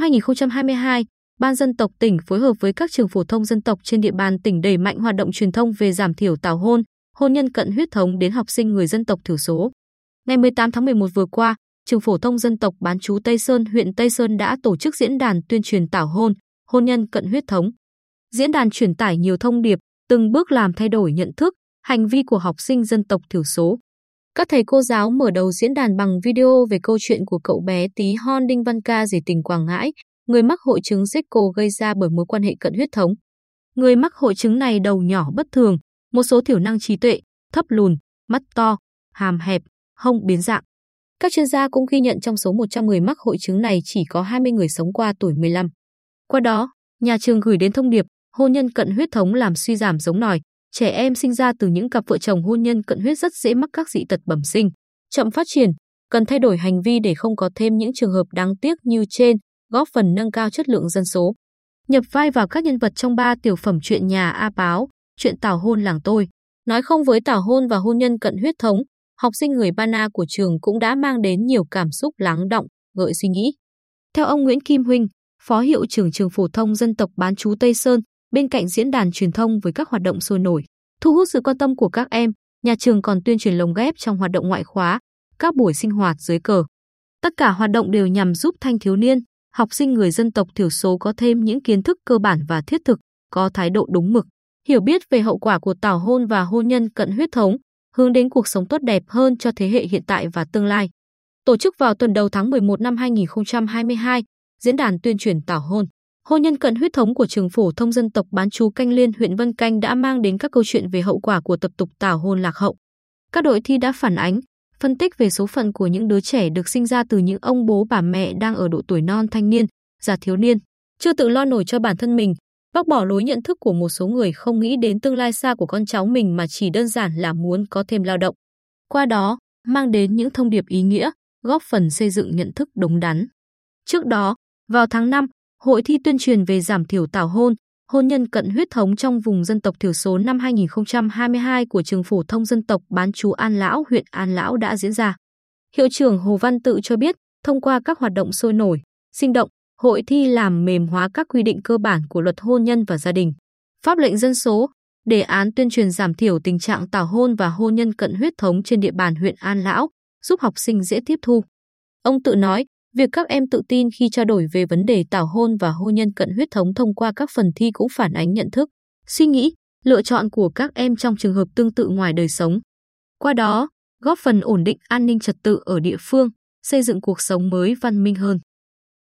Năm 2022, Ban dân tộc tỉnh phối hợp với các trường phổ thông dân tộc trên địa bàn tỉnh đẩy mạnh hoạt động truyền thông về giảm thiểu tảo hôn, hôn nhân cận huyết thống đến học sinh người dân tộc thiểu số. Ngày 18 tháng 11 vừa qua, trường phổ thông dân tộc bán chú Tây Sơn, huyện Tây Sơn đã tổ chức diễn đàn tuyên truyền tảo hôn, hôn nhân cận huyết thống. Diễn đàn truyền tải nhiều thông điệp, từng bước làm thay đổi nhận thức, hành vi của học sinh dân tộc thiểu số. Các thầy cô giáo mở đầu diễn đàn bằng video về câu chuyện của cậu bé tí hon Đinh Văn Ca rể tình Quảng Ngãi, người mắc hội chứng Zecco gây ra bởi mối quan hệ cận huyết thống. Người mắc hội chứng này đầu nhỏ bất thường, một số thiểu năng trí tuệ, thấp lùn, mắt to, hàm hẹp, hông biến dạng. Các chuyên gia cũng ghi nhận trong số 100 người mắc hội chứng này chỉ có 20 người sống qua tuổi 15. Qua đó, nhà trường gửi đến thông điệp hôn nhân cận huyết thống làm suy giảm giống nòi, trẻ em sinh ra từ những cặp vợ chồng hôn nhân cận huyết rất dễ mắc các dị tật bẩm sinh, chậm phát triển, cần thay đổi hành vi để không có thêm những trường hợp đáng tiếc như trên, góp phần nâng cao chất lượng dân số. Nhập vai vào các nhân vật trong ba tiểu phẩm chuyện nhà A Báo, chuyện tảo hôn làng tôi, nói không với tảo hôn và hôn nhân cận huyết thống, học sinh người Ba Na của trường cũng đã mang đến nhiều cảm xúc lắng động, gợi suy nghĩ. Theo ông Nguyễn Kim Huynh, Phó hiệu trưởng trường phổ thông dân tộc bán chú Tây Sơn, bên cạnh diễn đàn truyền thông với các hoạt động sôi nổi, thu hút sự quan tâm của các em, nhà trường còn tuyên truyền lồng ghép trong hoạt động ngoại khóa, các buổi sinh hoạt dưới cờ. Tất cả hoạt động đều nhằm giúp thanh thiếu niên, học sinh người dân tộc thiểu số có thêm những kiến thức cơ bản và thiết thực, có thái độ đúng mực, hiểu biết về hậu quả của tảo hôn và hôn nhân cận huyết thống, hướng đến cuộc sống tốt đẹp hơn cho thế hệ hiện tại và tương lai. Tổ chức vào tuần đầu tháng 11 năm 2022, diễn đàn tuyên truyền tảo hôn. Hôn nhân cận huyết thống của trường phổ thông dân tộc bán chú Canh Liên huyện Vân Canh đã mang đến các câu chuyện về hậu quả của tập tục tảo hôn lạc hậu. Các đội thi đã phản ánh, phân tích về số phận của những đứa trẻ được sinh ra từ những ông bố bà mẹ đang ở độ tuổi non thanh niên, già thiếu niên, chưa tự lo nổi cho bản thân mình, bác bỏ lối nhận thức của một số người không nghĩ đến tương lai xa của con cháu mình mà chỉ đơn giản là muốn có thêm lao động. Qua đó, mang đến những thông điệp ý nghĩa, góp phần xây dựng nhận thức đúng đắn. Trước đó, vào tháng 5, Hội thi tuyên truyền về giảm thiểu tảo hôn, hôn nhân cận huyết thống trong vùng dân tộc thiểu số năm 2022 của trường phổ thông dân tộc bán chú An Lão, huyện An Lão đã diễn ra. Hiệu trưởng Hồ Văn Tự cho biết, thông qua các hoạt động sôi nổi, sinh động, hội thi làm mềm hóa các quy định cơ bản của luật hôn nhân và gia đình. Pháp lệnh dân số, đề án tuyên truyền giảm thiểu tình trạng tảo hôn và hôn nhân cận huyết thống trên địa bàn huyện An Lão, giúp học sinh dễ tiếp thu. Ông tự nói, Việc các em tự tin khi trao đổi về vấn đề tảo hôn và hôn nhân cận huyết thống thông qua các phần thi cũng phản ánh nhận thức, suy nghĩ, lựa chọn của các em trong trường hợp tương tự ngoài đời sống. Qua đó, góp phần ổn định an ninh trật tự ở địa phương, xây dựng cuộc sống mới văn minh hơn.